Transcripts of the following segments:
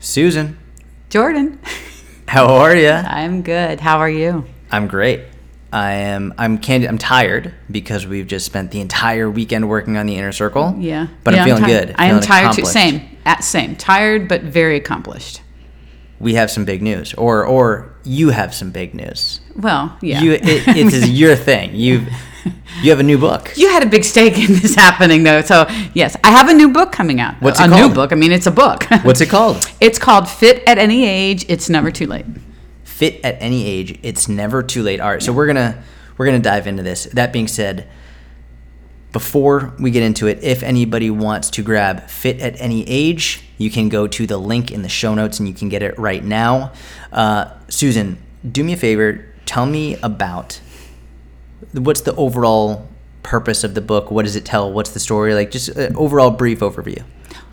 Susan, Jordan. how are you? I'm good. How are you? I'm great. I am. I'm candid. I'm tired because we've just spent the entire weekend working on the inner circle. Yeah. but Yeah, I'm feeling tired. good. I am tired too. Same. At same. Tired but very accomplished. We have some big news, or or you have some big news. Well, yeah. You, it, it is your thing. You you have a new book. You had a big stake in this happening, though. So yes, I have a new book coming out. What's a it new book? I mean, it's a book. What's it called? It's called "Fit at Any Age. It's Never Too Late." Fit at any age. It's never too late. All right, so we're gonna we're gonna dive into this. That being said, before we get into it, if anybody wants to grab Fit at Any Age, you can go to the link in the show notes and you can get it right now. Uh, Susan, do me a favor. Tell me about what's the overall purpose of the book. What does it tell? What's the story? Like just an overall brief overview.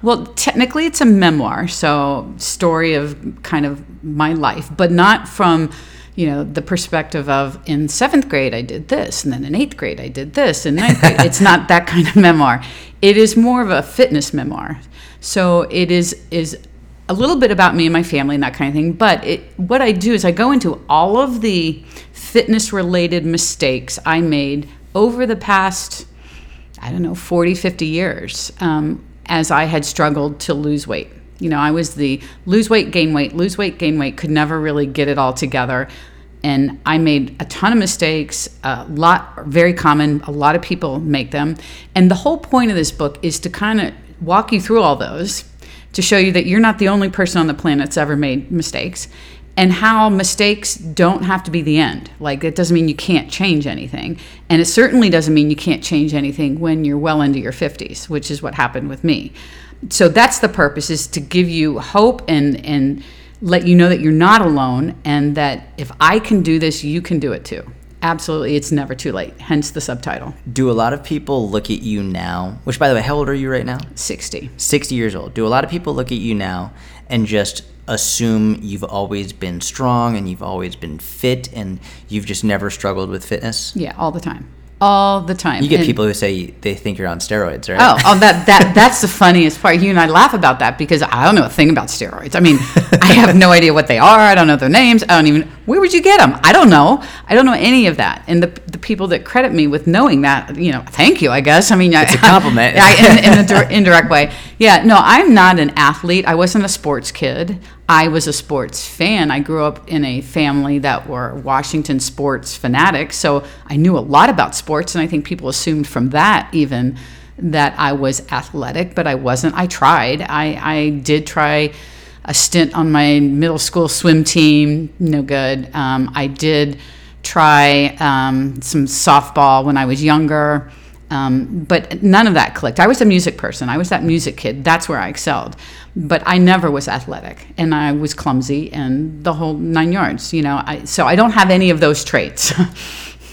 Well, technically, it's a memoir, so story of kind of my life, but not from you know the perspective of in seventh grade I did this, and then in eighth grade I did this, and ninth grade. it's not that kind of memoir. It is more of a fitness memoir. So it is is a little bit about me and my family and that kind of thing. But it, what I do is I go into all of the fitness related mistakes I made over the past I don't know, 40, 50 years um, as I had struggled to lose weight. You know, I was the lose weight, gain weight, lose weight, gain weight, could never really get it all together. And I made a ton of mistakes, a lot, very common, a lot of people make them. And the whole point of this book is to kind of walk you through all those to show you that you're not the only person on the planet that's ever made mistakes and how mistakes don't have to be the end. Like, it doesn't mean you can't change anything. And it certainly doesn't mean you can't change anything when you're well into your 50s, which is what happened with me. So that's the purpose is to give you hope and and let you know that you're not alone and that if I can do this, you can do it too. Absolutely, it's never too late. Hence the subtitle. Do a lot of people look at you now? Which, by the way, how old are you right now? 60. 60 years old. Do a lot of people look at you now and just assume you've always been strong and you've always been fit and you've just never struggled with fitness? Yeah, all the time. All the time. You get And- people who say they think you're on steroids, right? Oh, oh, that that that's the funniest part. You and I laugh about that because I don't know a thing about steroids. I mean, I have no idea what they are. I don't know their names. I don't even. Where would you get them? I don't know. I don't know any of that. And the the people that credit me with knowing that, you know, thank you. I guess. I mean, It's a a compliment. I, in, in indirect way. Yeah. No, I'm not an athlete. I wasn't a sports kid. I was a sports fan. I grew up in a family that were Washington sports fanatics, so I knew a lot about sports, and I think people assumed from that even that I was athletic, but I wasn't. I tried. I, I did try a stint on my middle school swim team, no good. Um, I did try um, some softball when I was younger. Um, but none of that clicked. I was a music person. I was that music kid. That's where I excelled. But I never was athletic, and I was clumsy, and the whole nine yards. You know, I, so I don't have any of those traits.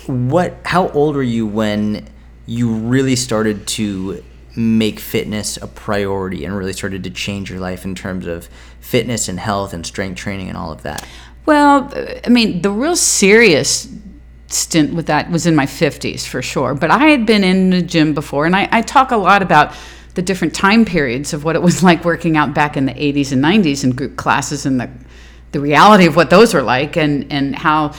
What? How old were you when you really started to make fitness a priority and really started to change your life in terms of fitness and health and strength training and all of that? Well, I mean, the real serious stint with that was in my 50s for sure. But I had been in the gym before, and I, I talk a lot about the different time periods of what it was like working out back in the 80s and 90s in group classes and the, the reality of what those were like and, and how.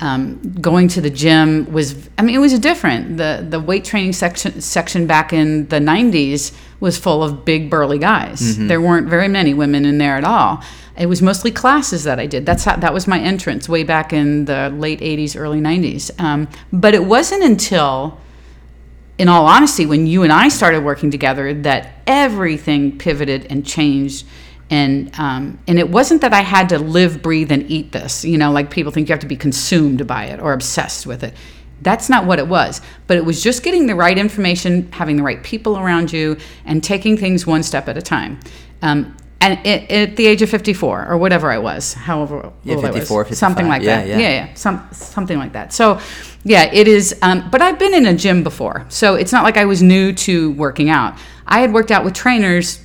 Um, going to the gym was I mean it was different. The the weight training section section back in the 90s was full of big burly guys. There weren't very many women in there at all. It was mostly classes that I did. That's how that was my entrance way back in the late 80s, early 90s. Um, but it wasn't until in all honesty, when you and I started working together, that everything pivoted and changed. And um, and it wasn't that I had to live, breathe, and eat this. You know, like people think you have to be consumed by it or obsessed with it. That's not what it was. But it was just getting the right information, having the right people around you, and taking things one step at a time. Um, and it, at the age of 54 or whatever I was, however Yeah, old I was, 54, 55, something like yeah, that. yeah. yeah, yeah, some something like that. So, yeah, it is. Um, but I've been in a gym before, so it's not like I was new to working out. I had worked out with trainers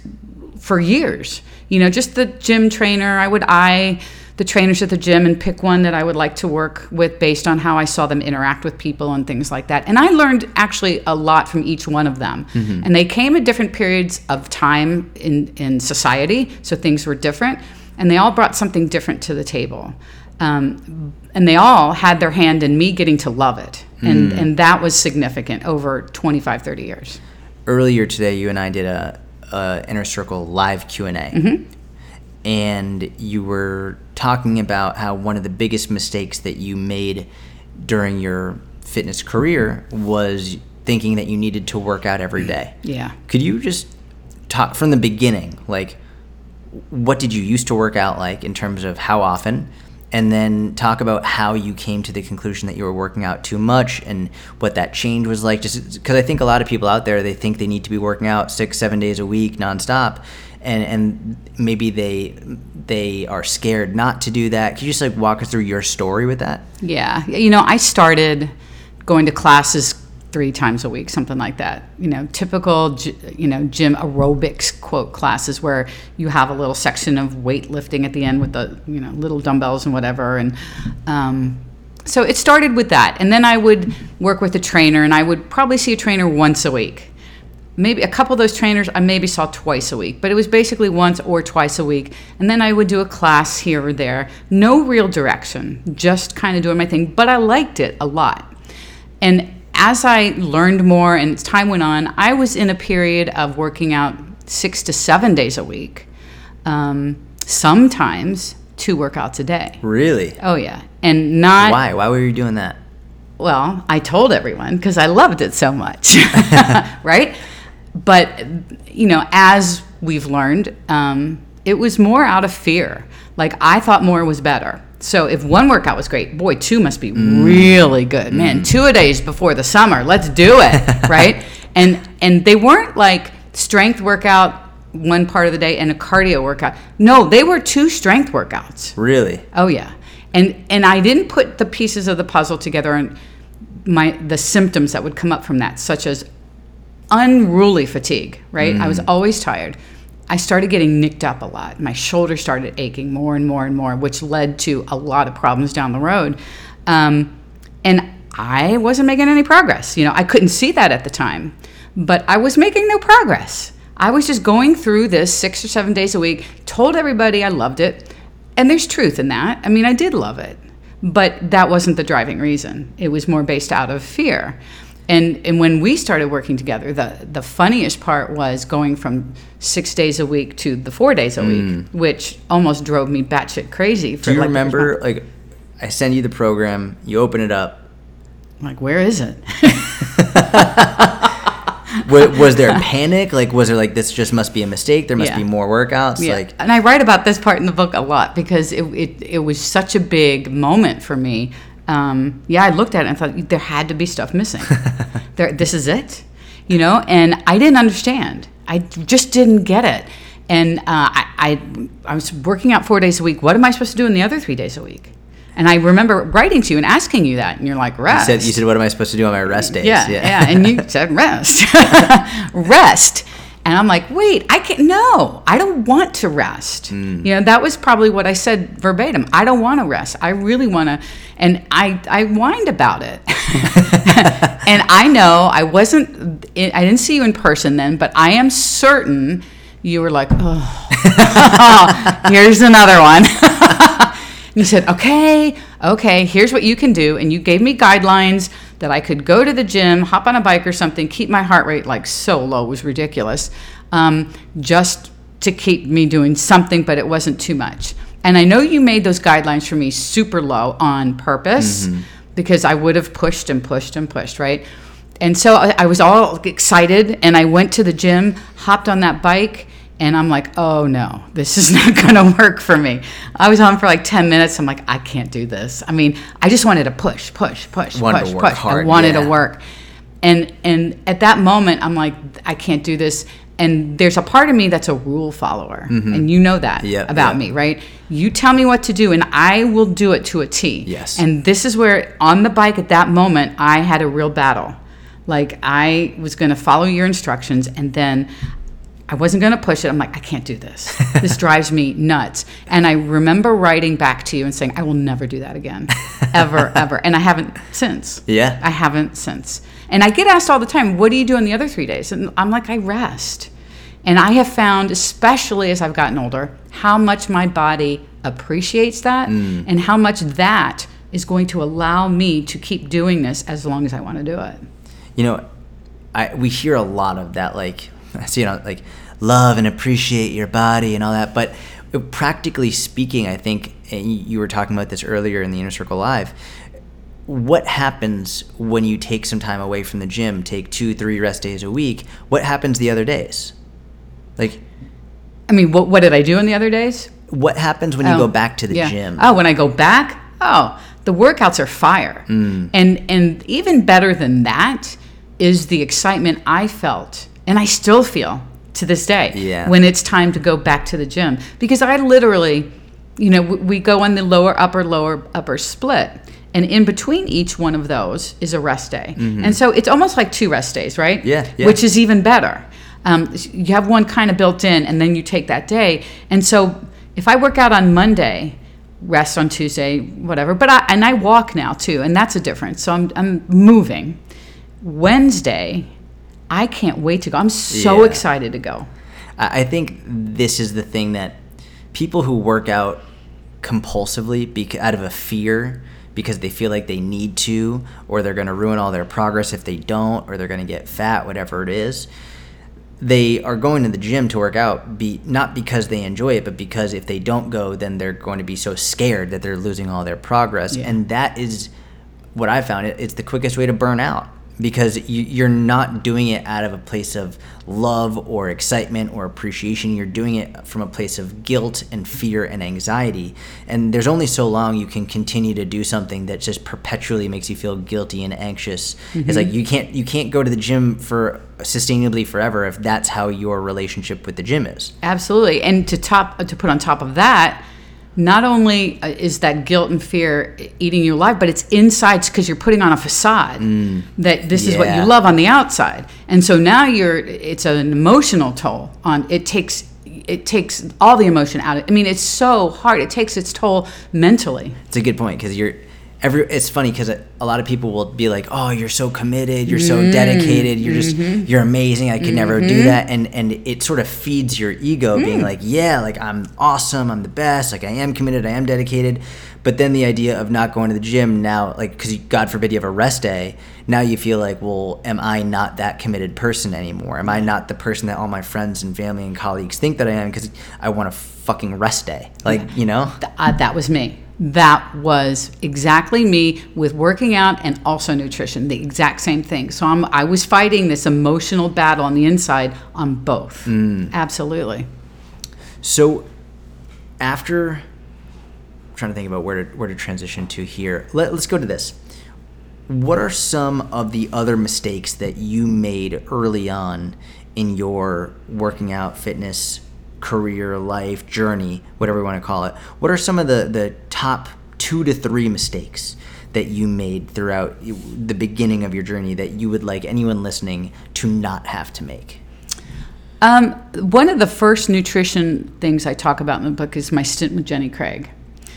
for years. You know, just the gym trainer. I would eye the trainers at the gym and pick one that I would like to work with based on how I saw them interact with people and things like that. And I learned actually a lot from each one of them. And they came at different periods of time in, in society, so things were different. And they all brought something different to the table. Um, and they all had their hand in me getting to love it. And, and that was significant over 25, 30 years. Earlier today, you and I did a, a inner circle live Q and A, Mm-hmm. and you were talking about how one of the biggest mistakes that you made during your fitness career was thinking that you needed to work out every day. Yeah. Could you just talk from the beginning, like what did you used to work out like in terms of how often? And then talk about how you came to the conclusion that you were working out too much and what that change was like. Just because I think a lot of people out there they think they need to be working out six, seven days a week nonstop, and and maybe they they are scared not to do that. Could you just like walk us through your story with that? Yeah. You know, I started going to classes three times a week, something like that. You know, typical, you know, gym aerobics quote classes where you have a little section of weightlifting at the end with the, you know, little dumbbells and whatever. And um, so it started with that. And then I would work with a trainer and I would probably see a trainer once a week. Maybe a couple of those trainers I maybe saw twice a week, but it was basically once or twice a week. And then I would do a class here or there. No real direction, just kind of doing my thing, but I liked it a lot. And as I learned more and as time went on, I was in a period of working out six to seven days a week, um, sometimes two workouts a day. Really? Oh, yeah. And not Why? Why were you doing that? well, I told everyone because I loved it so much, right? But you know, as we've learned, um, it was more out of fear. Like I thought more was better. So if one workout was great, boy, two must be mm. really good. Man, mm. two a days before the summer. Let's do it, right? And and they weren't like strength workout one part of the day and a cardio workout. No, they were two strength workouts. Really? Oh yeah, and and I didn't put the pieces of the puzzle together and my the symptoms that would come up from that, such as unruly fatigue. Right, I was mm. always tired. I started getting nicked up a lot. My shoulder started aching more and more and more, which led to a lot of problems down the road. Um, and I wasn't making any progress. You know, I couldn't see that at the time, but I was making no progress. I was just going through this six or seven days a week, told everybody I loved it. And there's truth in that. I mean, I did love it, but that wasn't the driving reason. It was more based out of fear. And, and when we started working together, the, the funniest part was going from six days a week to the four days a hmm. week, which almost drove me batshit crazy. For Do you like, remember like I send you the program, you open it up. I'm like, where is it? was, was there panic? Like was there like this just must be a mistake? There must Yeah. be more workouts. Yeah. Like and I write about this part in the book a lot because it, it, it was such a big moment for me. Um, yeah, I looked at it and thought there had to be stuff missing. there, this is it, you know. And I didn't understand. I just didn't get it. And uh, I, I I was working out four days a week. What am I supposed to do in the other three days a week? And I remember writing to you and asking you that, and you're like, you rest. said, you said, what am I supposed to do on my rest days? Yeah, yeah, and you said rest, rest, and I'm like, wait, I can't. No, I don't want to rest. Mm. You know, that was probably what I said verbatim. I don't want to rest. I really want to, and I I whined about it, and I know I wasn't. I didn't see you in person then, but I am certain you were like, oh, here's another one. And you said, okay, okay, here's what you can do. And you gave me guidelines that I could go to the gym, hop on a bike or something, keep my heart rate like so low, it was ridiculous, um, just to keep me doing something, but it wasn't too much. And I know you made those guidelines for me super low on purpose because I would have pushed and pushed and pushed, right? And so I, I was all excited and I went to the gym, hopped on that bike, and I'm like, oh no, this is not to work for me. I was on for like 10 minutes. I'm like, I can't do this. I mean, I just wanted to push, push, push, Wanted to push, work push. I wanted yeah. to work. And and at that moment, I'm like, I can't do this. And there's a part of me that's a rule follower, and you know that Mm-hmm. About yeah. me, right? You tell me what to do, and I will do it to a T. Yes. And this is where, on the bike at that moment, I had a real battle. Like I was going to follow your instructions, and then I wasn't going to push it. I'm like, I can't do this. This drives me nuts. And I remember writing back to you and saying, I will never do that again, ever, ever. And I haven't since. Yeah. I haven't since. And I get asked all the time, what do you do on the other three days? And I'm like, I rest. And I have found, especially as I've gotten older, how much my body appreciates that mm. and how much that is going to allow me to keep doing this as long as I want to do it. You know, I we hear a lot of that, like you know, like love and appreciate your body and all that. But practically speaking, I think and you were talking about this earlier in the Inner Circle Live. What happens when you take some time away from the gym, take two, three rest days a week? What happens the other days? Like, I mean, what, what did I do in the other days? what happens when you Oh, go back to the yeah. gym? Oh, when I go back, oh, the workouts are fire. Mm. And and even better than that is the excitement I felt and I still feel to this day Yeah. when it's time to go back to the gym because I literally, you know, we go on the lower upper lower upper split. And in between each one of those is a rest day. And so it's almost like two rest days, right? Mm-hmm. Yeah, yeah. Which is even better. Um, you have one kind of built in, and then you take that day. And so if I work out on Monday, rest on Tuesday, whatever. But I and I walk now too, and that's a difference. So I'm I'm moving. Wednesday, I can't wait to go. I'm so Yeah. excited to go. I think this is the thing that people who work out compulsively out of a fear because they feel like they need to, or they're going to ruin all their progress if they don't, or they're going to get fat, whatever it is. They are going to the gym to work out, be not because they enjoy it, but because if they don't go, then they're going to be so scared that they're losing all their progress, Yeah. and that is what I found. It's the quickest way to burn out because you, you're not doing it out of a place of love or excitement or appreciation. You're doing it from a place of guilt and fear and anxiety. And there's only so long you can continue to do something that just perpetually makes you feel guilty and anxious. It's like mm-hmm. you can't you can't go to the gym for sustainably forever if that's how your relationship with the gym is. Absolutely. And to top to put on top of that, not only uh, is that guilt and fear eating you alive, but it's inside because you're putting on a facade that this is what you love on the outside. And so now you're it's an emotional toll on it takes it takes all the emotion out of I mean it's so hard. It takes its toll mentally. It's a good point because you're every. It's funny because a lot of people will be like, "Oh, you're so committed, you're so dedicated, you're just mm-hmm. you're amazing. I could never do that," mm-hmm. and and it sort of feeds your ego, being mm. like, "Yeah, like I'm awesome, I'm the best, like I am committed, I am dedicated." But then the idea of not going to the gym now, like because God forbid you have a rest day, now you feel like, well, am I not that committed person anymore? Am I not the person that all my friends and family and colleagues think that I am because I want a fucking rest day? Like you know. Th- uh, that was me. That was exactly me with working out and also nutrition, the exact same thing. So I'm, I was fighting this emotional battle on the inside on both. Mm. Absolutely. So, after I'm trying to think about where to where to transition to here. Let, let's go to this. What are some of the other mistakes that you made early on in your working out, fitness, career, life journey, whatever you want to call it? What are some of the the top two to three mistakes that you made throughout the beginning of your journey that you would like anyone listening to not have to make? Um, one of the first nutrition things I talk about in the book is my stint with Jenny Craig.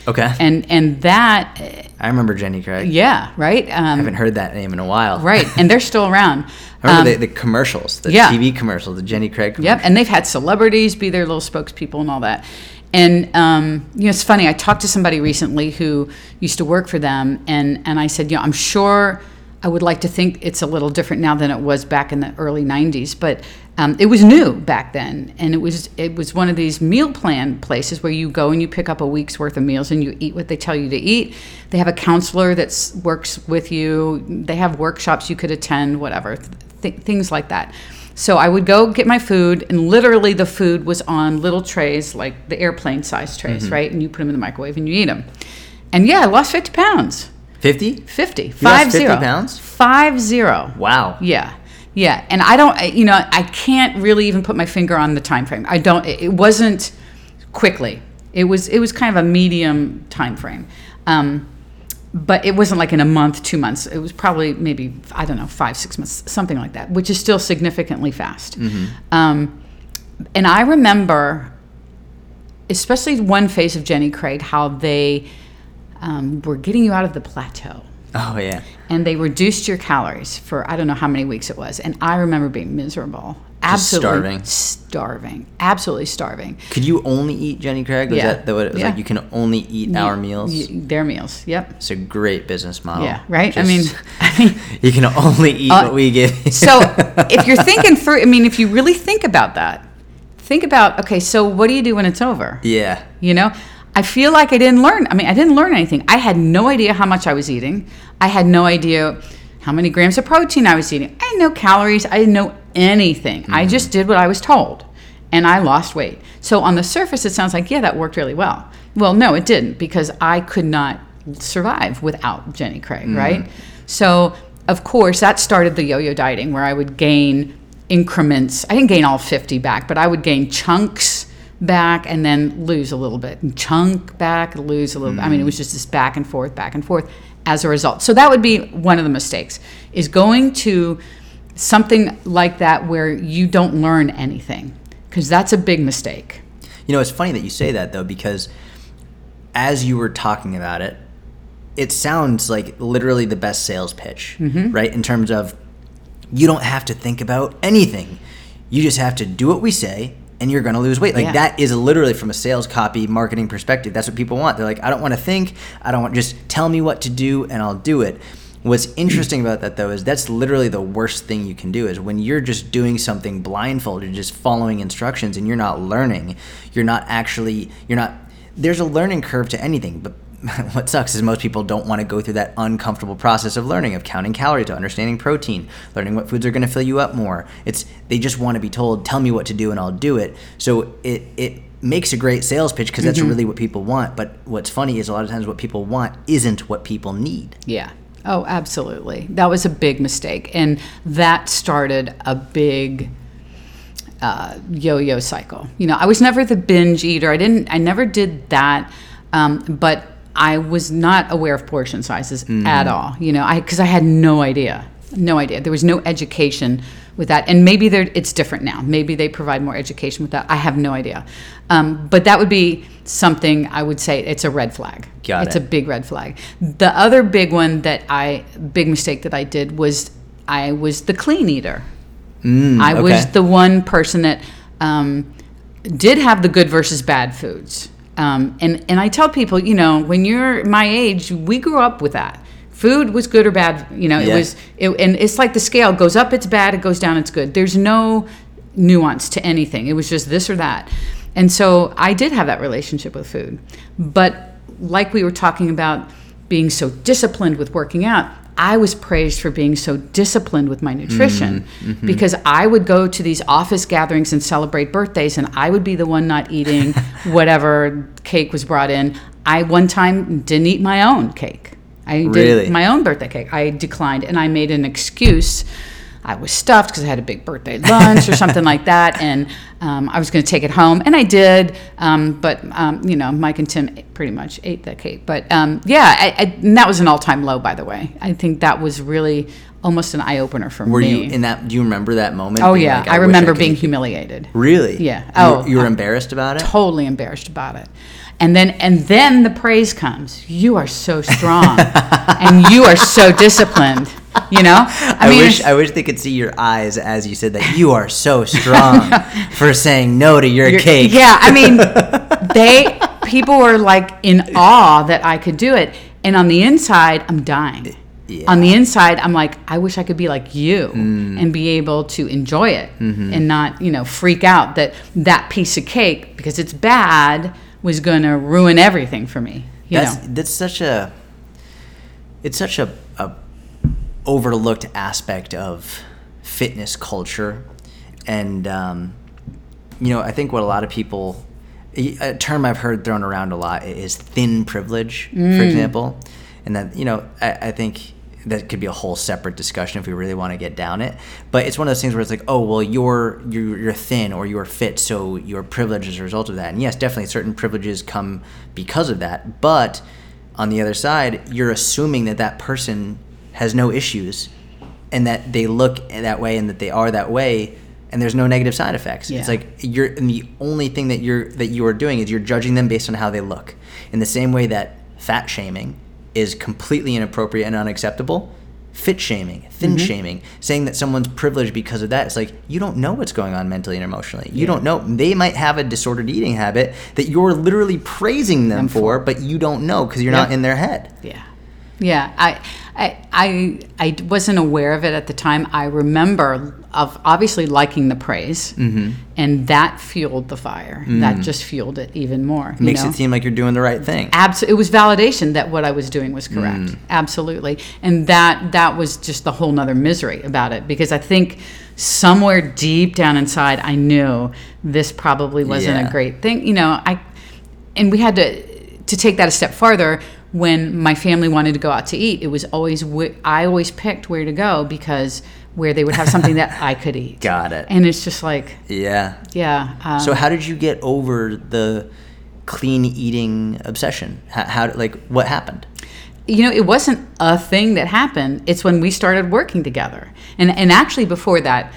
Okay. And, and that, I remember Jenny Craig. yeah, right? Um, I haven't heard that name in a while. right. And they're still around. I remember Um, the, the commercials, the yeah. TV commercials, the Jenny Craig. Yep, and they've had celebrities be their little spokespeople and all that. And um, you know, it's funny. I talked to somebody recently who used to work for them, and and I said, you know, I'm sure I would like to think it's a little different now than it was back in the early '90s, but um, it was new back then, and it was it was one of these meal plan places where you go and you pick up a week's worth of meals and you eat what they tell you to eat. They have a counselor that works with you. They have workshops you could attend, whatever, th- things like that. So I would go get my food, and literally the food was on little trays, like the airplane size trays, Mm-hmm. right? And you put them in the microwave and you eat them. And yeah, I lost 50 pounds. 50? 50. lost Five 50 zero. pounds? Five zero. Wow. Yeah. Yeah. And I don't, you know, I can't really even put my finger on the time frame. I don't, it it wasn't quickly. It was, it was kind of a medium time frame. Um, but it wasn't like in a month, two months. It was probably maybe, I don't know, five, six months, something like that, which is still significantly fast. Um, and I remember, especially one phase of Jenny Craig, how they um, were getting you out of the plateau Oh yeah. and they reduced your calories for I don't know how many weeks it was. And I remember being miserable. Absolutely starving. starving. Absolutely starving. Could you only eat Jenny Craig? Was Yeah. that what it was Yeah. like? You can only eat our meals. Their meals. Yep. It's a great business model. Yeah, right? I Just- mean, I mean, you can only eat Uh, what we give. you. so if you're thinking through, I mean, if you really think about that, think about, okay, so what do you do when it's over? yeah, You know, I feel like I didn't learn. I mean, I didn't learn anything. I had no idea how much I was eating. I had no idea how many grams of protein I was eating. I had no calories. I didn't know anything. I mm-hmm. just did what I was told and I lost weight. So on the surface, it sounds like, yeah, that worked really well. Well, no, it didn't because I could not survive without Jenny Craig, mm-hmm. right? So, of course, that started the yo yo dieting where I would gain increments. I didn't gain all 50 back, but I would gain chunks back and then lose a little bit and chunk back lose a little bit i mean it mm-hmm. was just this back and forth back and forth as a result so that would be one of the mistakes is going to something like that where you don't learn anything because that's a big mistake You know, it's funny that you say that though, because as you were talking about it, it sounds like literally the best sales pitch, Mm-hmm. right? In terms of you don't have to think about anything. You just have to do what we say and you're going to lose weight. Like Yeah. that is literally from a sales copy marketing perspective. That's what people want. They're like, I don't want to think. I don't want just tell me what to do and I'll do it. What's interesting about that though is that's literally the worst thing you can do is when you're just doing something blindfolded, just following instructions and you're not learning, you're not actually you're not there's a learning curve to anything, but what sucks is most people don't want to go through that uncomfortable process of learning of counting calories to understanding protein learning what foods are going to fill you up more. It's they just want to be told tell me what to do and i'll do it. So it it makes a great sales pitch because that's mm-hmm. really what people want but what's funny is a lot of times what people want isn't what people need. Yeah. Oh, absolutely. That was a big mistake. And that started a big uh, yo-yo cycle. You know, I was never the binge eater. I didn't. I never did that. Um, but I was not aware of portion sizes at all. You know, I because I had no idea, no idea. There was no education with that, and maybe it's different now. Maybe they provide more education with that. I have no idea. Um, but that would be something I would say it's a red flag. Got it's it. a big red flag. The other big one that I big mistake that I did was I was the clean eater. Mm, I was the one person that um, did have the good versus bad foods. Um, and and I tell people, you know, when you're my age, we grew up with that. Food was good or bad. You know, it was. It, and it's like the scale goes up, it's bad. It goes down, it's good. There's no nuance to anything. It was just this or that. And so I did have that relationship with food. But like we were talking about being so disciplined with working out, I was praised for being so disciplined with my mm-hmm. nutrition mm-hmm. because I would go to these office gatherings and celebrate birthdays, and I would be the one not eating whatever cake was brought in. I one time didn't eat my own cake. I did Really? my own birthday cake. I declined, and I made an excuse. I was stuffed because I had a big birthday lunch or something like that, and um, I was going to take it home, and I did. Um, but um, you know, Mike and Tim pretty much ate that cake. But um, yeah, I, I, and that was an all-time low, by the way. I think that was really almost an eye-opener for were me. Were you in that do you remember that moment oh yeah, like, I, wish remember could being humiliated. really Yeah. You Oh, were, you were I- embarrassed about it totally embarrassed about it. And then and then the praise comes. You are so strong, and you are so disciplined. You know, I, mean, wish I wish they could see your eyes as you said that you are so strong for saying no to your cake. Yeah, I mean, they people were like in awe that I could do it, and on the inside, I'm dying. Yeah. On the inside, I'm like, I wish I could be like you Mm. and be able to enjoy it Mm-hmm. and not, you know, freak out that that piece of cake because it's bad was going to ruin everything for me. You that's know, that's such a it's such a, a overlooked aspect of fitness culture and um, you know i think what a lot of people a term i've heard thrown around a lot is thin privilege Mm. for example and that you know I, I think that could be a whole separate discussion if we really want to get down it but it's one of those things where it's like oh well you're you're, you're thin or you're fit so you're privileged as a result of that and yes definitely certain privileges come because of that but on the other side you're assuming that that person has no issues and that they look that way and that they are that way and there's no negative side effects. It's like you're and the only thing that you're that you are doing is you're judging them based on how they look. In the same way that fat shaming is completely inappropriate and unacceptable, fit shaming, thin Mm-hmm. shaming, saying that someone's privileged because of that, it's like you don't know what's going on mentally and emotionally. You don't know. They might have a disordered eating habit that you're literally praising them for, but you don't know because you're not in their head. Yeah. Yeah, I, I, I, I wasn't aware of it at the time. I remember of obviously liking the praise, Mm-hmm. and that fueled the fire. That just fueled it even more. you Makes know? it seem like you're doing the right thing. Abs- it was validation that what I was doing was correct. Mm. Absolutely. And that that was just the whole nother misery about it because I think somewhere deep down inside I knew this probably wasn't Yeah. a great thing. You know, I and we had to to take that a step farther when my family wanted to go out to eat. It was always wh- I always picked where to go because where they would have something that I could eat. Got it. And it's just like, Yeah. yeah. Um, So how did you get over the clean eating obsession? How, how like what happened? you know, it wasn't a thing that happened. It's when we started working together. And and actually before that,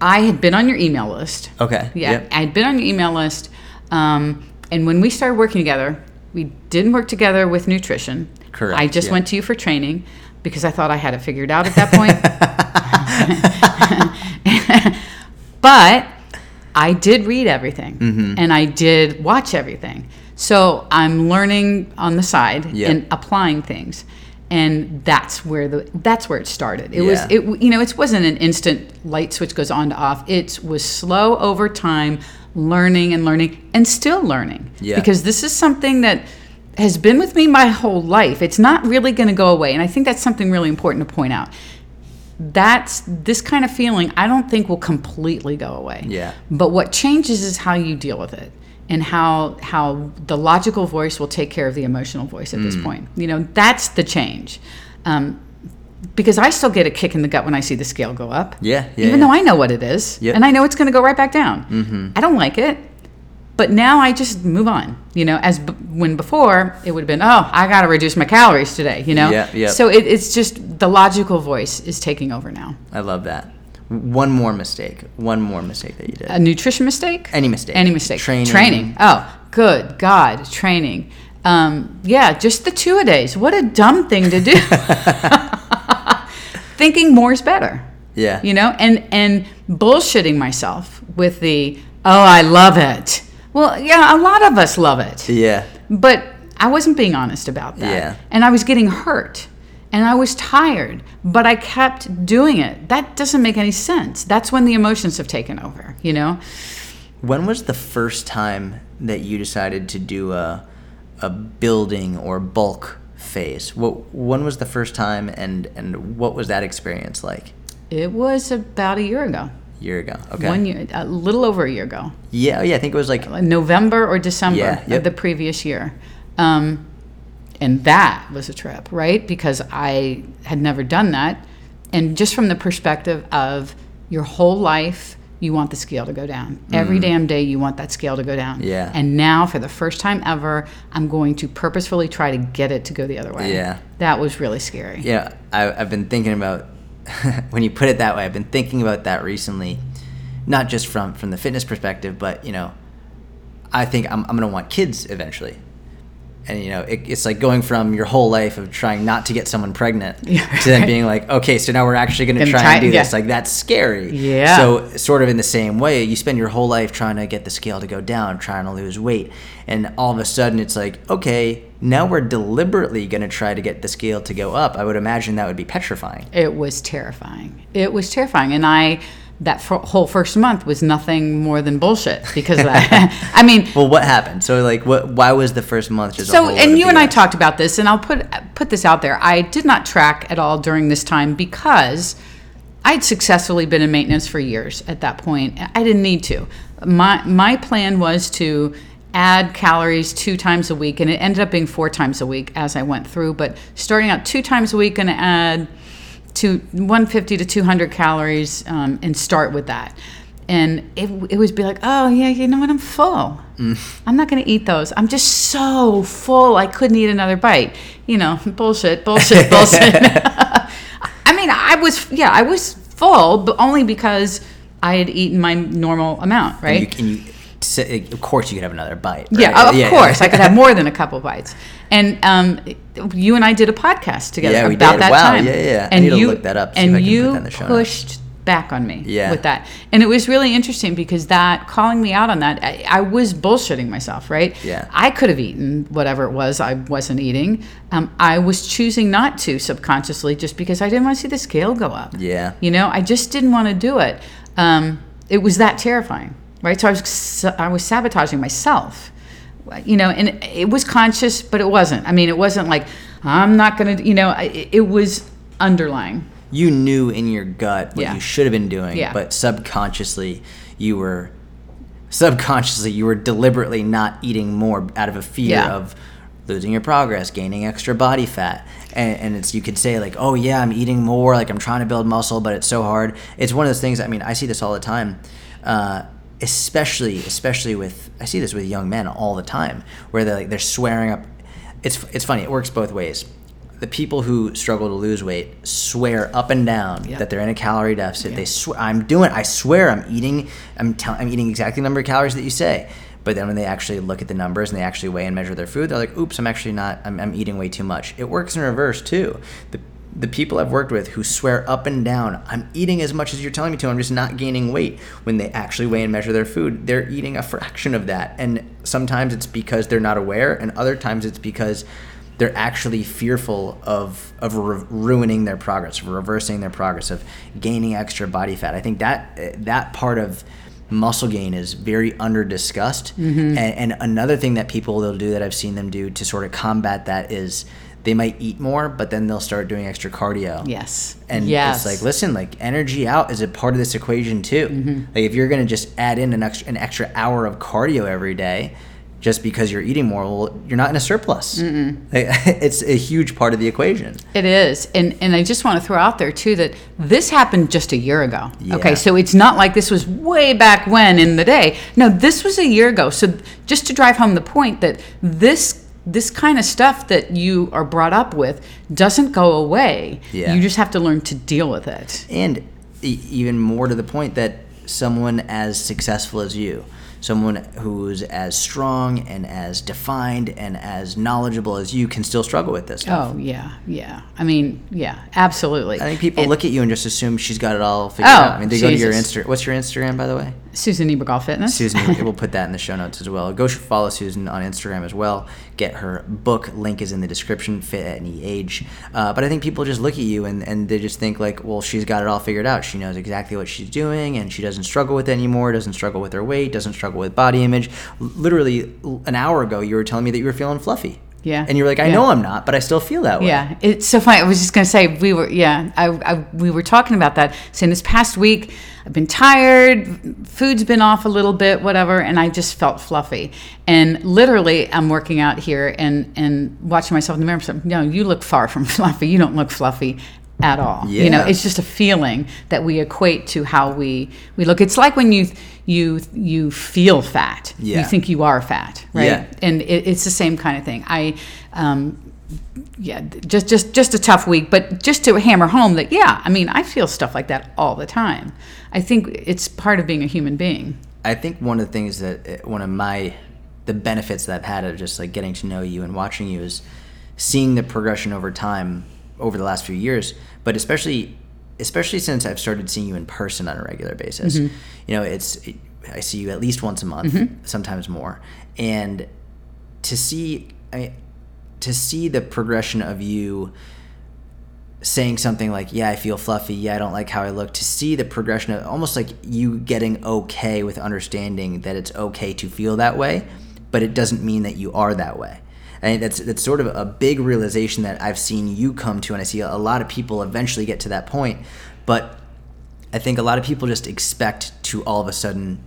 I had been on your email list. Okay. Yeah, Yep. I had been on your email list. Um, and when we started working together, we didn't work together with nutrition. Correct, I just yeah. went to you for training because I thought I had it figured out at that point. but I did read everything Mm-hmm. and I did watch everything. So I'm learning on the side Yeah. and applying things. And that's where the that's where it started. It was it you know it wasn't an instant light switch goes on to off. It was slow over time, learning and learning and still learning. Yeah. Because this is something that has been with me my whole life. It's not really going to go away, and I think that's something really important to point out. That's this kind of feeling. I don't think will completely go away. Yeah. But what changes is how you deal with it, and how how the logical voice will take care of the emotional voice at this Mm. point. You know, that's the change. Um, because I still get a kick in the gut when I see the scale go up. Yeah, yeah, Even yeah. though I know what it is, Yep. and I know it's going to go right back down. Mm-hmm. I don't like it, but now I just move on. You know, as b- when before it would have been, oh, I got to reduce my calories today. You know, Yeah, yeah. So it, it's just the logical voice is taking over now. I love that. One more mistake. One more mistake that you did. A nutrition mistake? Any mistake. Any mistake. Training. Training. Oh, good God, training. Um, yeah, just the two a days. What a dumb thing to do. Thinking more is better. Yeah. You know, and and bullshitting myself with the oh, I love it. Well, yeah, a lot of us love it. Yeah. But I wasn't being honest about that. Yeah. And I was getting hurt. And I was tired, but I kept doing it. That doesn't make any sense. That's when the emotions have taken over, you know? When was the first time that you decided to do a a building or bulk phase? What when was the first time and and what was that experience like? It was about a year ago. year ago. Okay. One year, a little over a year ago. Yeah, yeah, I think it was like November or December Yeah, yep. of the previous year. Um, and that was a trip, right? Because I had never done that. And just from the perspective of your whole life, you want the scale to go down. Every damn day, you want that scale to go down. Mm. Yeah. And now, for the first time ever, I'm going to purposefully try to get it to go the other way. Yeah. That was really scary. Yeah, I, I've been thinking about when you put it that way. I've been thinking about that recently, not just from from the fitness perspective, but you know, I think I'm I'm gonna want kids eventually, and you know, it, it's like going from your whole life of trying not to get someone pregnant Yeah, to then being like, okay, so now we're actually Gonna try, try- and do yeah. this. Like that's scary. Yeah. So sort of in the same way, you spend your whole life trying to get the scale to go down, trying to lose weight, and all of a sudden it's like, okay, now we're deliberately going to try to get the scale to go up. I would imagine that would be petrifying. It was terrifying. It was terrifying, and I that f- whole first month was nothing more than bullshit because that. I mean, Well, what happened? So like, what? Why was the first month just a so and you and I talked about this, and I'll put put this out there. I did not track at all during this time because I'd successfully been in maintenance for years at that point. I didn't need to. My my plan was to add calories two times a week, and it ended up being four times a week as I went through. But starting out two times a week, and add to 150 to 200 calories um, and start with that. And it, it was be like, oh, yeah, you know what? I'm full. I'm not going to eat those. I'm just so full. I couldn't eat another bite. You know, bullshit, bullshit, bullshit. I mean, I was, yeah, I was full, but only because I had eaten my normal amount, right? And you, and you of course, you could have another bite. Yeah, right? of course. I could have more than a couple bites. And um, you and I did a podcast together Yeah, we about did. that Wow, time. yeah, yeah, yeah. I And need to you look that up, see if and I can put you that in the show notes. pushed back on me Yeah. with that, and it was really interesting because that calling me out on that, I, I was bullshitting myself, right? Yeah. I could have eaten whatever it was I wasn't eating. Um, I was choosing not to subconsciously just because I didn't want to see the scale go up. Yeah. You know, I just didn't want to do it. Um, it was that terrifying, right? So I was I was sabotaging myself, you know, and it was conscious, but it wasn't. I mean, it wasn't like I'm not gonna, you know, I- it was underlying. You knew in your gut what Yeah. you should have been doing, Yeah. but subconsciously, you were subconsciously you were deliberately not eating more out of a fear Yeah. of losing your progress, gaining extra body fat. And, and it's you could say like, oh yeah, I'm eating more, like I'm trying to build muscle, but it's so hard. It's one of those things. I mean, I see this all the time, uh, especially especially with I see this with young men all the time, where they're like they're swearing up. It's it's funny. It works both ways. The people who struggle to lose weight swear up and down Yeah. that they're in a calorie deficit. They swear, I'm doing. I swear, I'm eating. I'm tell, I'm eating exactly the number of calories that you say. But then when they actually look at the numbers and they actually weigh and measure their food, they're like, "Oops, I'm actually not. I'm, I'm eating way too much." It works in reverse too. The the people I've worked with who swear up and down, "I'm eating as much as you're telling me to. I'm just not gaining weight." When they actually weigh and measure their food, they're eating a fraction of that. And sometimes it's because they're not aware, and other times it's because they're actually fearful of of ru- ruining their progress, of reversing their progress, of gaining extra body fat. I think that that part of muscle gain is very under discussed. Mm-hmm. And, and another thing that people will do that I've seen them do to sort of combat that is they might eat more, but then they'll start doing extra cardio. Yes. And yes. it's like, listen, like energy out is a part of this equation too. Mm-hmm. Like if you're gonna just add in an extra an extra hour of cardio every day, just because you're eating more, well, you're not in a surplus. Like, it's a huge part of the equation. It is. And and I just want to throw out there too that this happened just a year ago. Yeah. Okay, so it's not like this was way back when in the day. No, this was a year ago. So just to drive home the point that this this kind of stuff that you are brought up with doesn't go away. Yeah. You just have to learn to deal with it. and e- even more to the point that someone as successful as you someone who's as strong and as defined and as knowledgeable as you can still struggle with this stuff Oh yeah, yeah. I mean, yeah, absolutely. i think people It- look at you and just assume she's got it all figured Oh, out i mean they go to your Jesus. insta what's your instagram by the way Susan Niebergall Fitness. Susan, we'll put that in the show notes as well. Go follow Susan on Instagram as well. Get her book. Link is in the description. Fit at any age. Uh, but I think people just look at you and, and they just think like, well, she's got it all figured out. She knows exactly what she's doing, and she doesn't struggle with it anymore. Doesn't struggle with her weight. Doesn't struggle with body image. Literally an hour ago, you were telling me that you were feeling fluffy. Yeah. And you're like, I Yeah. know I'm not, but I still feel that way. Yeah, it's so funny. I was just gonna say we were yeah, I, I we were talking about that. Saying this past week I've been tired, food's been off a little bit, whatever, and I just felt fluffy. And literally, I'm working out here and and watching myself in the mirror. and saying, No, you look far from fluffy. You don't look fluffy at all. You know, it's just a feeling that we equate to how we we look. It's like when you you you feel fat. Yeah. You think you are fat, right? Yeah. and it, it's the same kind of thing. I, um, yeah, just just just a tough week, but just to hammer home that yeah, I mean, I feel stuff like that all the time. I think it's part of being a human being. I think one of the things that uh, one of my the benefits that I've had of just like getting to know you and watching you is seeing the progression over time over the last few years, but especially especially since I've started seeing you in person on a regular basis. Mm-hmm. You know, it's I see you at least once a month, sometimes more, and to see I to see the progression of you saying something like, "Yeah, I feel fluffy. Yeah, I don't like how I look." To see the progression of almost like you getting okay with understanding that it's okay to feel that way, but it doesn't mean that you are that way. I think that's that's sort of a big realization that I've seen you come to, and I see a lot of people eventually get to that point. But I think a lot of people just expect to all of a sudden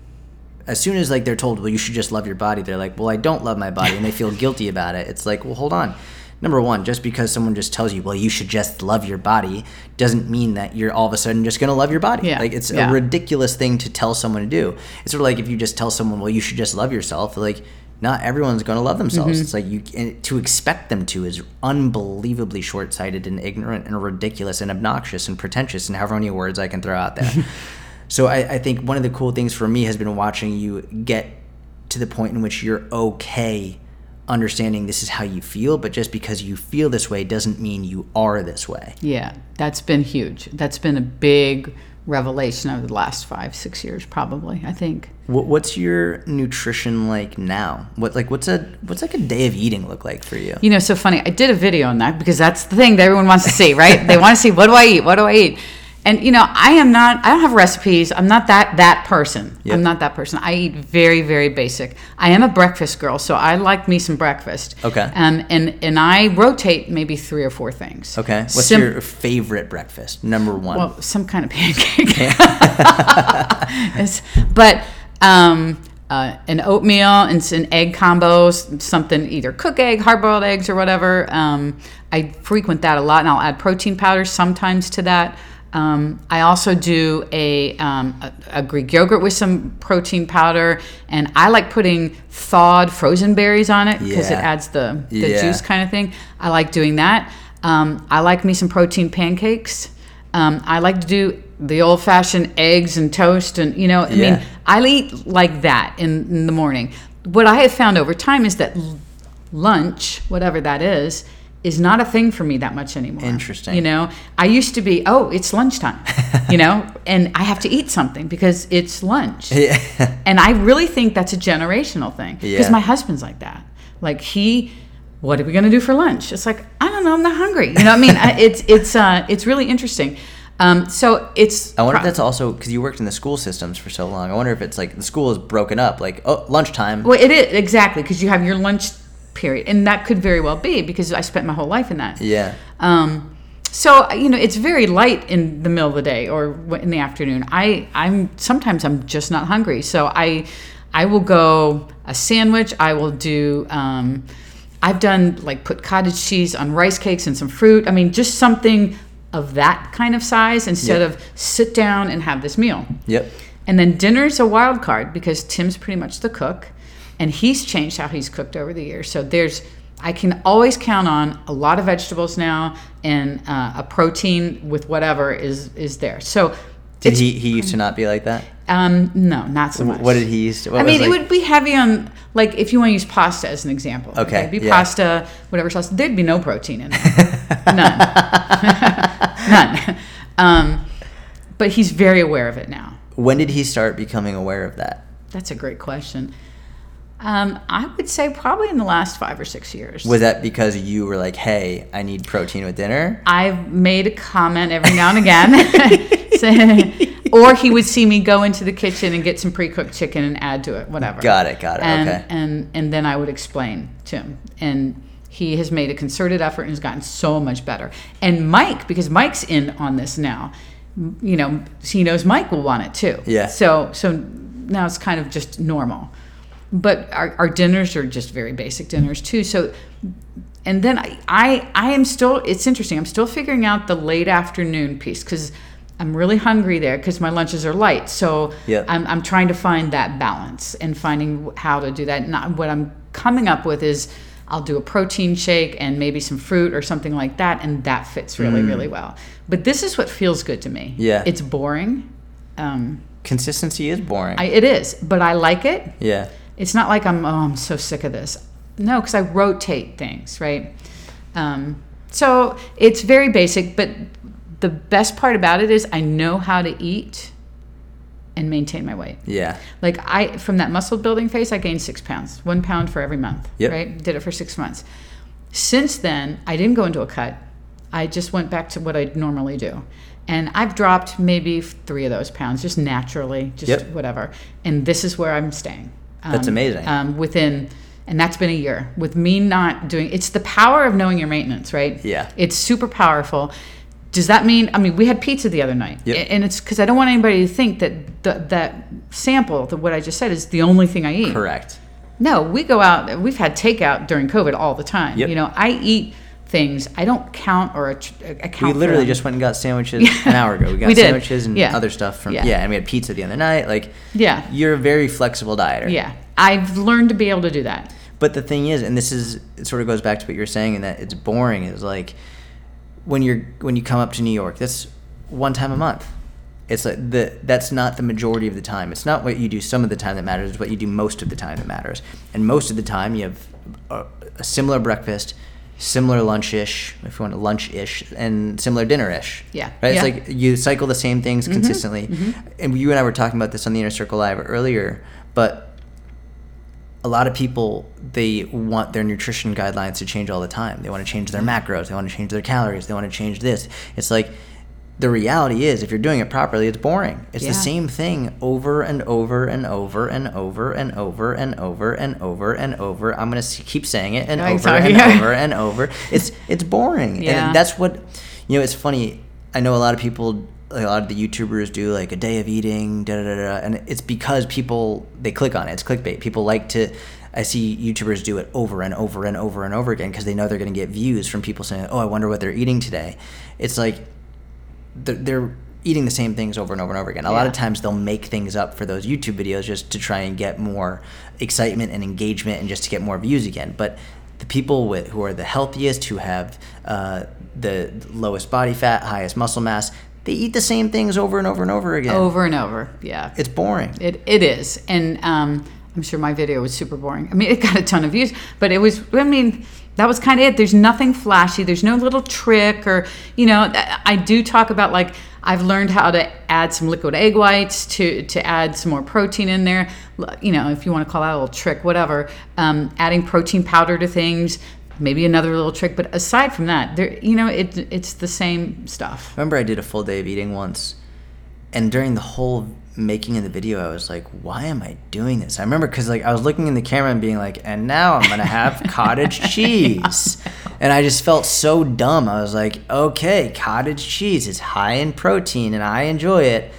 as soon as like they're told, well, you should just love your body, they're like, well, I don't love my body, and they feel guilty about it. It's like, well, hold on. Number one, just because someone just tells you, well, you should just love your body, doesn't mean that you're all of a sudden just gonna love your body. Yeah, Like it's yeah. a ridiculous thing to tell someone to do. It's sort of like if you just tell someone, well, you should just love yourself. Like, not everyone's gonna love themselves. Mm-hmm. It's like you to expect them to is unbelievably short-sighted and ignorant and ridiculous and obnoxious and pretentious and however many words I can throw out there. So I, I think one of the cool things for me has been watching you get to the point in which you're okay understanding this is how you feel, but just because you feel this way doesn't mean you are this way. Yeah, that's been huge. That's been a big revelation over the last five, six years, probably. I think. What's your nutrition like now? What like what's a what's like a day of eating look like for you? You know, so funny. I did a video on that because that's the thing that everyone wants to see, right? they want to see what do I eat? What do I eat? And you know, I am not. I don't have recipes. I'm not that that person. Yep. I'm not that person. I eat very very basic. I am a breakfast girl, so I like me some breakfast. Okay. Um, and and I rotate maybe three or four things. Okay. What's Sim- your favorite breakfast? Number one. Well, some kind of pancake. It's- but um, uh, an oatmeal and s- an egg combo, something either cook egg, hard boiled eggs, or whatever. Um, I frequent that a lot, and I'll add protein powder sometimes to that. Um, I also do a, um, a, a Greek yogurt with some protein powder, and I like putting thawed frozen berries on it because it adds the, the Yeah. juice kind of thing. I like doing that. Um, I like me some protein pancakes. Um, I like to do the old fashioned eggs and toast, and you know, I Yeah. mean, I eat like that in, in the morning. What I have found over time is that lunch, whatever that is, is not a thing for me that much anymore. Interesting. You know, I used to be, oh, it's lunchtime, you know, and I have to eat something because it's lunch. yeah. And I really think that's a generational thing because Yeah. my husband's like that. Like he, what are we gonna do for lunch? It's like I don't know. I'm not hungry. You know what I mean? It's it's uh, it's really interesting. Um, so it's. I wonder if that's also because you worked in the school systems for so long. I wonder if it's like the school is broken up, like oh lunchtime. Well, it is exactly because you have your lunch period, and that could very well be because I spent my whole life in that. Yeah. Um, so you know, it's very light in the middle of the day or in the afternoon. I I'm sometimes I'm just not hungry, so I I will go a sandwich. I will do. Um, I've done like put cottage cheese on rice cakes and some fruit. I mean, just something of that kind of size instead Yeah. of sit down and have this meal. Yep. And then dinner's a wild card because Tim's pretty much the cook, and he's changed how he's cooked over the years. So there's, I can always count on a lot of vegetables now, and uh, a protein with whatever is is there. So, Did he he used to not be like that? um, no, not so much. What did he used to? What I mean, it would be heavy on like if you want to use pasta as an example. Okay, it'd be yeah. pasta, whatever sauce. There'd be no protein in it. None. None. Um, but he's very aware of it now. When did he start becoming aware of that? That's a great question. Um, I would say probably in the last five or six years. Was that because you were like, "Hey, I need protein with dinner"? I've made a comment every now and again. Or he would see me go into the kitchen and get some pre-cooked chicken and add to it, whatever. Got it, got it, And, okay. And and then I would explain to him, and he has made a concerted effort and has gotten so much better. And Mike, because Mike's in on this now, you know, he knows Mike will want it too. Yeah. So so now it's kind of just normal. But our, our dinners are just very basic dinners too. So and then I, I I am still it's interesting. I'm still figuring out the late afternoon piece because I'm really hungry there because my lunches are light. So Yep. I'm, I'm trying to find that balance and finding how to do that. Not what I'm coming up with is I'll do a protein shake and maybe some fruit or something like that, and that fits really really well. But this is what feels good to me. Mm. Yeah. it's boring. Um, Consistency is boring. I, it is, but I like it. yeah. It's not like I'm, oh, I'm so sick of this. No, because I rotate things, right? Um, so it's very basic, but the best part about it is I know how to eat and maintain my weight. Yeah. Like I, from that muscle building phase, I gained six pounds, one pound for every month, Yep. right? Did it for six months. Since then, I didn't go into a cut. I just went back to what I normally do. And I've dropped maybe three of those pounds just naturally, just Yep. whatever. And this is where I'm staying. That's amazing. Um, within, and that's been a year with me not doing. It's the power of knowing your maintenance, right? Yeah. It's super powerful. Does that mean? I mean, we had pizza the other night, Yep. And it's because I don't want anybody to think that the, that sample, the, what I just said, is the only thing I eat. Correct. No, we go out. We've had takeout during COVID all the time. Yep. You know, I eat things. I don't count or account. We literally just went and got sandwiches an hour ago. We got We sandwiches and Yeah. other stuff from Yeah. yeah. and we had pizza the other night. Like Yeah. you're a very flexible dieter. Yeah, I've learned to be able to do that. But the thing is, and this is it sort of goes back to what you're saying, and that it's boring. Is like when you're when you come up to New York, that's one time a month. It's like the that's not the majority of the time. It's not what you do some of the time that matters. It's what you do most of the time that matters. And most of the time, you have a, a similar breakfast, similar lunch-ish, if you want a lunch-ish, and similar dinner-ish. Yeah. Right. Yeah. It's like you cycle the same things mm-hmm. consistently. Mm-hmm. And you and I were talking about this on the Inner Circle Live earlier, but a lot of people they want their nutrition guidelines to change all the time. They want to change their macros, they want to change their calories, they want to change this. It's like the reality is if you're doing it properly, it's boring. It's Yeah. the same thing over and over and over and over and over and over and over and over. I'm going to keep saying it and I'm over and over and over. It's it's boring. Yeah. And that's what you know, it's funny. I know a lot of people like a lot of the YouTubers do like a day of eating, da da da da, and it's because people they click on it. It's clickbait. People like to. I see YouTubers do it over and over and over and over again because they know they're going to get views from people saying, "Oh, I wonder what they're eating today." It's like they're, they're eating the same things over and over and over again. A lot of times they'll make things up for those YouTube videos just to try and get more excitement and engagement and just to get more views again. But the people with who are the healthiest, who have uh, the lowest body fat, highest muscle mass, they eat the same things over and over and over again. Over and over. Yeah. It's boring. It, it is. And um, I'm sure my video was super boring. I mean, it got a ton of views, but it was, I mean, that was kind of it. There's nothing flashy. There's no little trick or, you know, I do talk about like, I've learned how to add some liquid egg whites to, to add some more protein in there. You know, if you want to call that a little trick, whatever. Um, adding protein powder to things, maybe another little trick. But aside from that, there, you know, it, it's the same stuff. remember I did a full day of eating once, and during the whole making of the video, I was like, "Why am I doing this?" I remember because like I was looking in the camera and being like, "And now I'm gonna have cottage cheese," and I just felt so dumb. I was like, "Okay, cottage cheese is high in protein, and I enjoy it."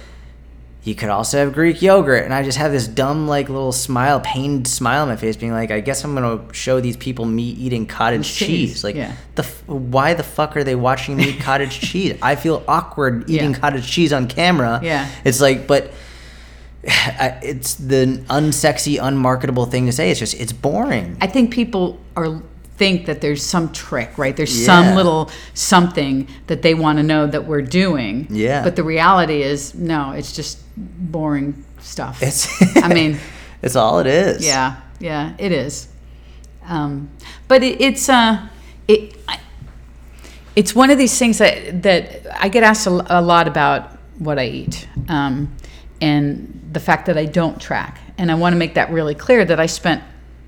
You could also have Greek yogurt, and I just have this dumb, like, little smile, pained smile on my face, being like, "I guess I'm gonna show these people me eating cottage Cheese, cheese." Like, yeah. the f- why the fuck are they watching me eat cottage cheese? I feel awkward eating Yeah. cottage cheese on camera. Yeah. it's like, but I- it's the unsexy, unmarketable thing to say. It's just it's boring. I think people are think that there's some trick, right? There's Yeah. some little something that they want to know that we're doing. Yeah. But the reality is, no, it's just boring stuff. It's I mean, it's all it is. yeah, yeah, it is. Um, but it, it's uh, it. I, it's one of these things that that I get asked a, a lot about what I eat, um, and the fact that I don't track. And I want to make that really clear that I spent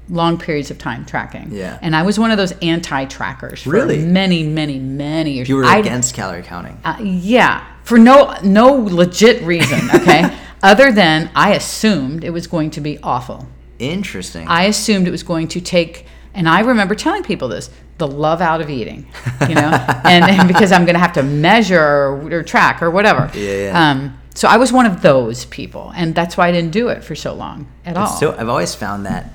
long periods of time tracking. Yeah. And I was one of those anti-trackers for Really? many, many, many years. You were I- against calorie counting. uh, yeah, for no no legit reason. Okay, other than I assumed it was going to be awful. Interesting. I assumed it was going to take, and I remember telling people this, the love out of eating, you know, and, and because I'm going to have to measure or, or track or whatever. Yeah, yeah. Um, so I was one of those people, and that's why I didn't do it for so long at all. So I've always found that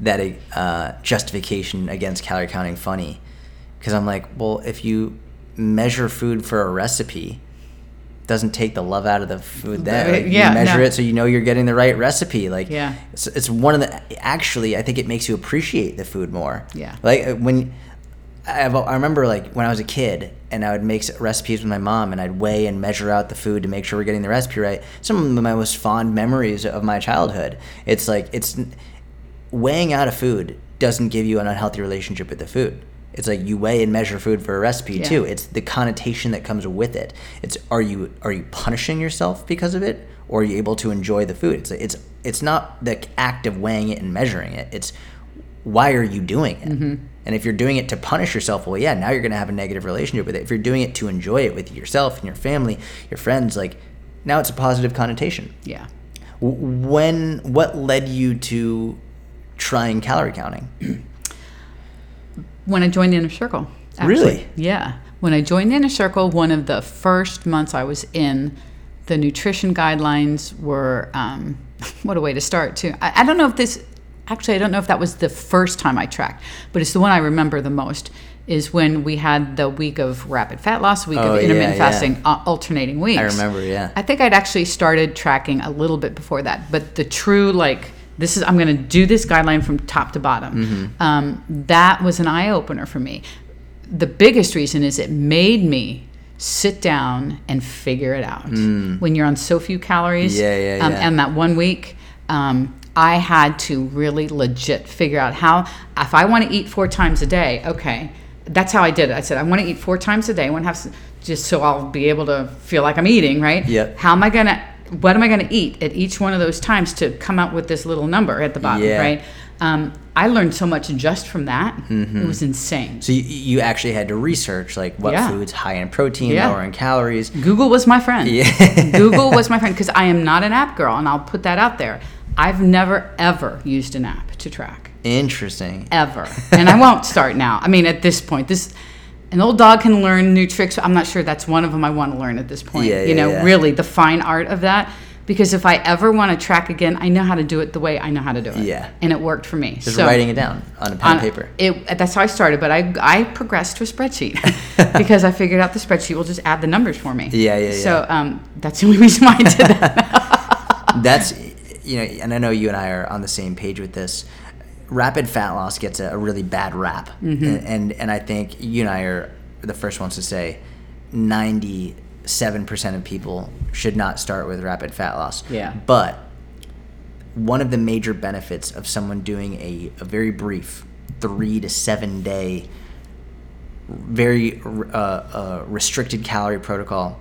that uh, justification against calorie counting funny because I'm like, well, if you measure food for a recipe, doesn't take the love out of the food. There, Like, Yeah, you measure no. it so you know you're getting the right recipe. Like, Yeah. it's, it's one of the. Actually, I think it makes you appreciate the food more. Yeah. like uh, when. I've, I remember like when I was a kid and I would make recipes with my mom and I'd weigh and measure out the food to make sure we're getting the recipe right. Some of my most fond memories of my childhood. It's like it's weighing out a food doesn't give you an unhealthy relationship with the food. It's like you weigh and measure food for a recipe Yeah. too. It's the connotation that comes with it. It's are you are you punishing yourself because of it, or are you able to enjoy the food? It's it's it's not the act of weighing it and measuring it. It's why are you doing it? Mm-hmm. And if you're doing it to punish yourself, well, yeah, now you're going to have a negative relationship with it. If you're doing it to enjoy it with yourself and your family, your friends, like now it's a positive connotation. yeah. When what led you to trying calorie counting? when I joined the inner circle. Really? Yeah. When I joined the inner circle, one of the first months I was in, the nutrition guidelines were um, what a way to start too. I, I don't know if this actually I don't know if that was the first time I tracked, but it's the one I remember the most. Is when we had the week of rapid fat loss, week Oh, of intermittent yeah. fasting, uh, alternating weeks. I remember, yeah. I think I'd actually started tracking a little bit before that, but the true like this is I'm going to do this guideline from top to bottom. Mm-hmm. Um, that was an eye opener for me. The biggest reason is it made me sit down and figure it out. When you're on so few calories, Mm. Yeah, yeah, um, yeah. and that one week, um, I had to really legit figure out how, if I want to eat four times a day, okay, that's how I did it. I said, I want to eat four times a day. I want to have, just so I'll be able to feel like I'm eating, right? Yep. How am I going to, what am I going to eat at each one of those times to come out with this little number at the bottom, Yeah. right? Um, I learned so much just from that. Mm-hmm. It was insane. So you, you actually had to research like what Yeah. foods high in protein, Yeah. lower in calories. Google was my friend. Yeah. Google was my friend because I am not an app girl, and I'll put that out there. I've never ever used an app to track Interesting. ever, and I won't start now. I mean, at this point, this an old dog can learn new tricks. I'm not sure that's one of them I want to learn at this point. Yeah, you yeah, know, yeah. really the fine art of that. Because if I ever want to track again, I know how to do it the way I know how to do it. Yeah. and it worked for me. Just So- writing it down on a pen on- and paper. It, that's how I started, but I, I progressed to a spreadsheet because I figured out the spreadsheet will just add the numbers for me. Yeah, yeah, yeah, So um, that's the only reason why I did that. That's you know, and I know you and I are on the same page with this. Rapid fat loss gets a, a really bad rap, Mm-hmm. and, and and I think you and I are the first ones to say ninety seven percent of people should not start with rapid fat loss. Yeah. but one of the major benefits of someone doing a, a very brief three to seven day very uh, uh, restricted calorie protocol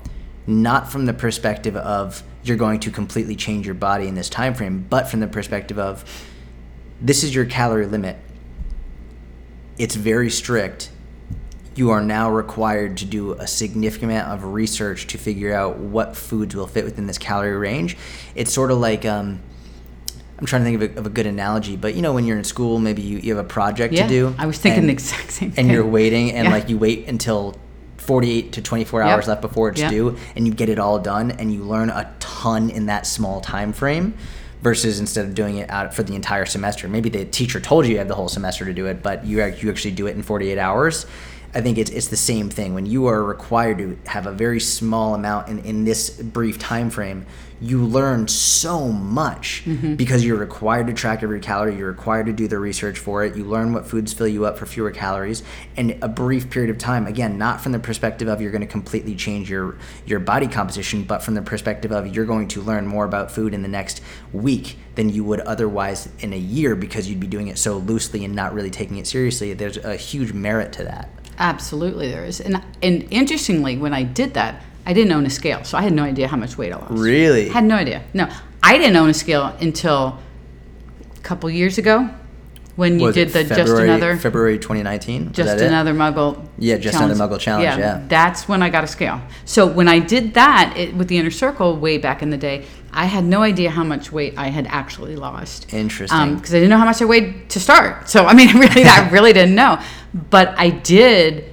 not from the perspective of you're going to completely change your body in this time frame but from the perspective of this is your calorie limit it's very strict you are now required to do a significant amount of research to figure out what foods will fit within this calorie range it's sort of like um, i'm trying to think of a, of a good analogy but you know when you're in school maybe you, you have a project yeah, to do I was thinking and- the exact same thing. and you're waiting and Yeah. like you wait until 48 to 24 Yep. hours left before it's Yep. due and you get it all done and you learn a ton in that small time frame versus instead of doing it out for the entire semester. Maybe the teacher told you you have the whole semester to do it but you you actually do it in 48 hours I think it's, it's the same thing. When you are required to have a very small amount in, in this brief time frame you learn so much Mm-hmm. because you're required to track every calorie you're required to do the research for it you learn what foods fill you up for fewer calories and a brief period of time again not from the perspective of you're going to completely change your your body composition but from the perspective of you're going to learn more about food in the next week than you would otherwise in a year because you'd be doing it so loosely and not really taking it seriously. There's a huge merit to that Absolutely, there is. And and interestingly, when I did that, I didn't own a scale, so I had no idea how much weight I lost. Really? Had no idea. No, I didn't own a scale until a couple years ago, when you Was did the just February- another February 2019 just that it? another muggle Yeah, Just Another Muggle Challenge, yeah. that's when i got a scale so when i did that it, with the inner circle way back in the day i had no idea how much weight i had actually lost Interesting. because i didn't know how much i weighed to start so i mean really i really didn't know but i did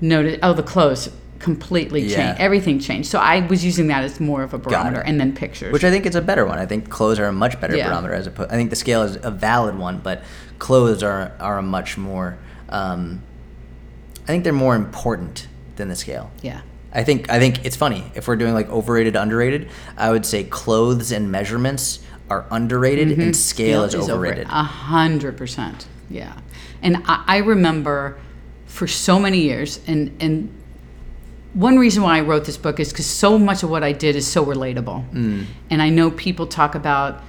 notice oh the clothes completely Yeah. changed everything changed so i was using that as more of a barometer and then pictures Which I think is a better one. I think clothes are a much better Yeah. barometer as opposed. I think the scale is a valid one, but clothes are are a much more. Um, I think they're more important than the scale. yeah I think I think it's funny if we're doing like overrated, underrated. I would say clothes and measurements are underrated and scale is, over- overrated. A hundred percent. Yeah. And I, I remember for so many years, and and one reason why I wrote this book is because so much of what I did is so relatable. Mm. And I know people talk about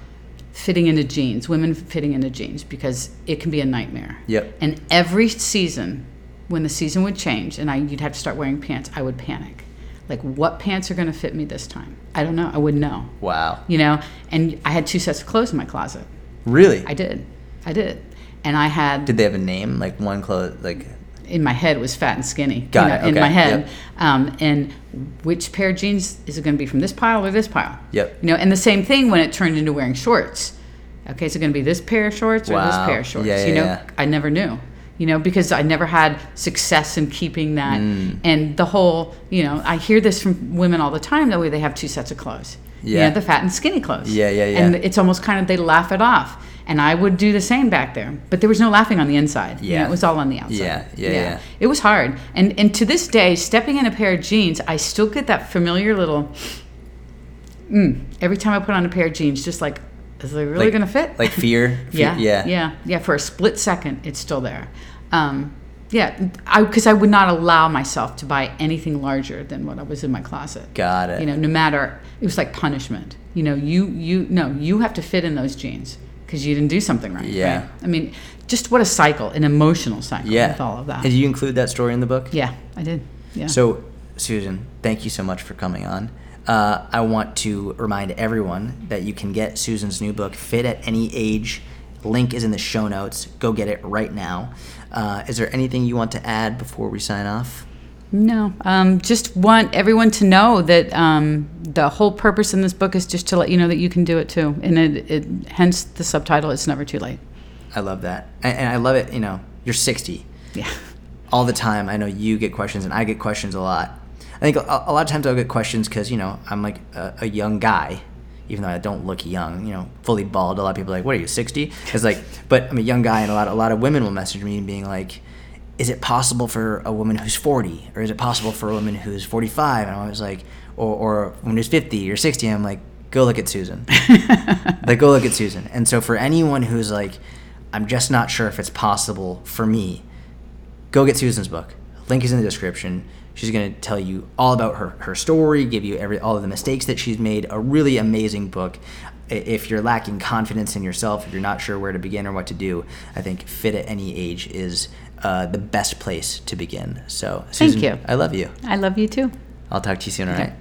fitting into jeans, women fitting into jeans, because it can be a nightmare. Yep. And every season, when the season would change and I you'd have to start wearing pants, I would panic. Like, what pants are going to fit me this time? I don't know. I wouldn't know. Wow. You know, and I had two sets of clothes in my closet. Really? I did. I did. And I had Did they have a name? Like one clothes like in my head was fat and skinny. Got you it, know, In my head. yep. Um, and which pair of jeans is it going to be from this pile or this pile? Yep. You know, and the same thing when it turned into wearing shorts. Okay, is it going to be this pair of shorts or this pair of shorts? Yeah, you know, yeah. I never knew. You know, because I never had success in keeping that. Mm. And the whole, you know, I hear this from women all the time. That way, they have two sets of clothes. You Yeah. know, the fat and skinny clothes. Yeah, yeah, yeah. And it's almost kind of they laugh it off. And I would do the same back there, but there was no laughing on the inside. You know, Yeah. it was all on the outside. Yeah, yeah, yeah. It was hard, and and to this day, stepping in a pair of jeans, I still get that familiar little. Mm, every time I put on a pair of jeans, just like, is they really Like- going to fit? like fear? Fe- yeah, Yeah. yeah, yeah. For a split second, it's still there. Um, Yeah, because I, would not allow myself to buy anything larger than what I was in my closet. Got it. You know, no matter it was like punishment. You know, you you no, you have to fit in those jeans because you didn't do something right. Yeah. right? I mean, just what a cycle, an emotional cycle yeah. with all of that. Did you include that story in the book? yeah, I did. Yeah. So, Susan, thank you so much for coming on. Uh, I want to remind everyone that you can get Susan's new book, Fit at Any Age. Link is in the show notes. Go get it right now. Uh, is there anything you want to add before we sign off? No, um, just want everyone to know that um, the whole purpose in this book is just to let you know that you can do it too, and it, it hence the subtitle. It's never too late. I love that, and, and I love it. You know, you're 60 Yeah. all the time. I know you get questions, and I get questions a lot. I think a, a lot of times I'll get questions because you know I'm like a, a young guy, even though I don't look young. You know, fully bald. A lot of people are like, "What are you, 60?" It's like, but I'm a young guy, and a lot a lot of women will message me being like, "Is it possible for a woman who's 40, or is it possible for a woman who's 45?" And I was like, or or woman who's 50 or 60. I'm like, go look at Susan. like, go look at Susan. And so for anyone who's like, I'm just not sure if it's possible for me go get Susan's book. Link is in the description. She's going to tell you all about her, her story, give you every all of the mistakes that she's made. A really amazing book. If you're lacking confidence in yourself, if you're not sure where to begin or what to do, I think Fit at Any Age is uh, the best place to begin. So, Susan, you. I love you. I love you too. I'll talk to you soon, all right?